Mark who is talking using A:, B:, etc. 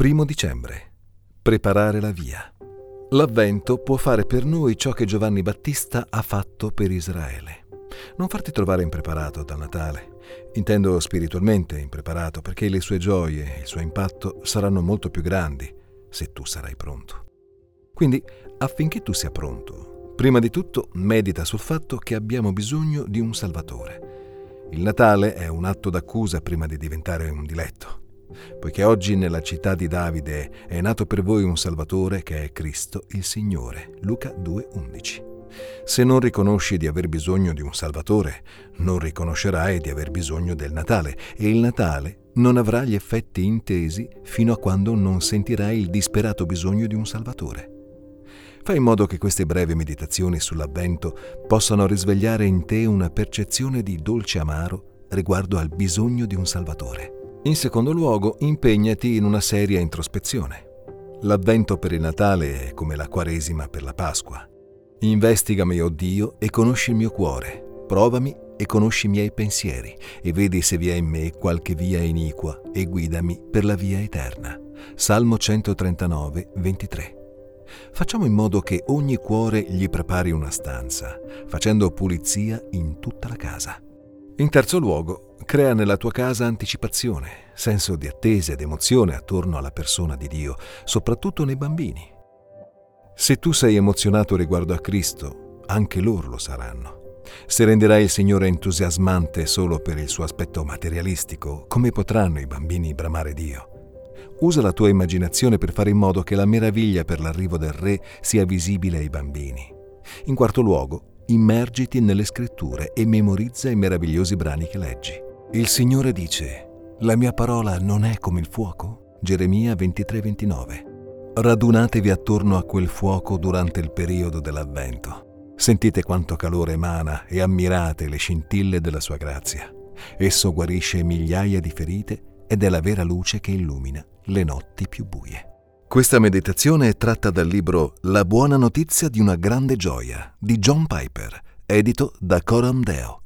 A: Primo dicembre. Preparare la via. L'avvento può fare per noi ciò che Giovanni Battista ha fatto per Israele. Non farti trovare impreparato dal Natale. Intendo spiritualmente impreparato perché le sue gioie e il suo impatto saranno molto più grandi se tu sarai pronto. Quindi, affinché tu sia pronto, prima di tutto medita sul fatto che abbiamo bisogno di un Salvatore. Il Natale è un atto d'accusa prima di diventare un diletto poiché oggi nella città di Davide è nato per voi un Salvatore che è Cristo il Signore. Luca 2:11. Se non riconosci di aver bisogno di un Salvatore, non riconoscerai di aver bisogno del Natale e il Natale non avrà gli effetti intesi fino a quando non sentirai il disperato bisogno di un Salvatore. Fai in modo che queste brevi meditazioni sull'avvento possano risvegliare in te una percezione di dolce amaro riguardo al bisogno di un Salvatore. In secondo luogo, impegnati in una seria introspezione. L'avvento per il Natale è come la Quaresima per la Pasqua. Investigami, o oh Dio, e conosci il mio cuore. Provami e conosci i miei pensieri, e vedi se vi è in me qualche via iniqua, e guidami per la via eterna. Salmo 139, 23. Facciamo in modo che ogni cuore gli prepari una stanza, facendo pulizia in tutta la casa. In terzo luogo, crea nella tua casa anticipazione, senso di attesa ed emozione attorno alla persona di Dio, soprattutto nei bambini. Se tu sei emozionato riguardo a Cristo, anche loro lo saranno. Se renderai il Signore entusiasmante solo per il suo aspetto materialistico, come potranno i bambini bramare Dio? Usa la tua immaginazione per fare in modo che la meraviglia per l'arrivo del Re sia visibile ai bambini. In quarto luogo, immergiti nelle scritture e memorizza i meravigliosi brani che leggi. Il Signore dice, la mia parola non è come il fuoco? Geremia 23:29. Radunatevi attorno a quel fuoco durante il periodo dell'avvento. Sentite quanto calore emana e ammirate le scintille della sua grazia. Esso guarisce migliaia di ferite ed è la vera luce che illumina le notti più buie. Questa meditazione è tratta dal libro La buona notizia di una grande gioia di John Piper, edito da Coram Deo.